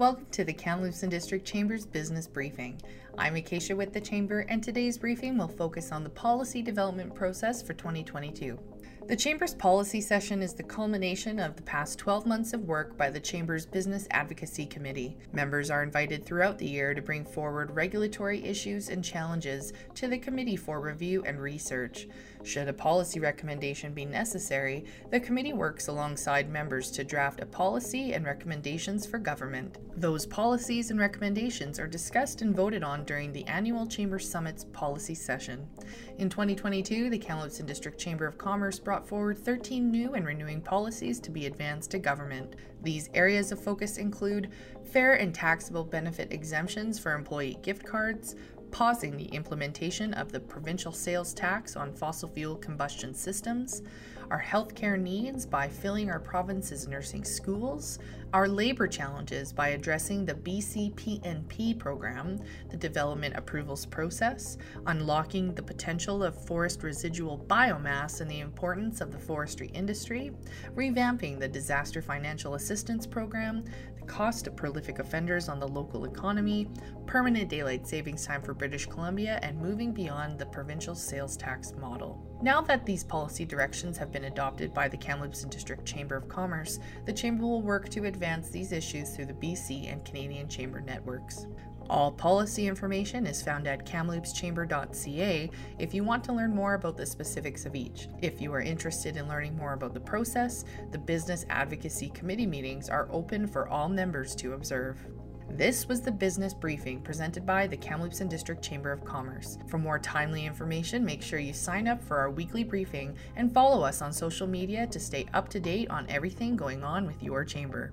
Welcome to the Kamloops District Chamber's Business Briefing. I'm Acacia with the Chamber, and today's briefing will focus on the policy development process for 2022. The Chamber's policy session is the culmination of the past 12 months of work by the Chamber's Business Advocacy Committee. Members are invited throughout the year to bring forward regulatory issues and challenges to the committee for review and research. Should a policy recommendation be necessary, the committee works alongside members to draft a policy and recommendations for government. Those policies and recommendations are discussed and voted on during the annual Chamber Summit's policy session. In 2022, the Kamloops and District Chamber of Commerce brought brought forward 13 new and renewing policies to be advanced to government. These areas of focus include fair and taxable benefit exemptions for employee gift cards, pausing the implementation of the provincial sales tax on fossil fuel combustion systems, our healthcare needs by filling our province's nursing schools, our labor challenges by addressing the BCPNP program, the development approvals process, unlocking the potential of forest residual biomass and the importance of the forestry industry, revamping the disaster financial assistance program, cost of prolific offenders on the local economy, permanent daylight savings time for British Columbia, and moving beyond the provincial sales tax model. Now that these policy directions have been adopted by the Kamloops and District Chamber of Commerce, the Chamber will work to advance these issues through the BC and Canadian Chamber networks. All policy information is found at kamloopschamber.ca if you want to learn more about the specifics of each. If you are interested in learning more about the process, the Business Advocacy Committee meetings are open for all members to observe. This was the business briefing presented by the Kamloops and District Chamber of Commerce. For more timely information, make sure you sign up for our weekly briefing and follow us on social media to stay up to date on everything going on with your chamber.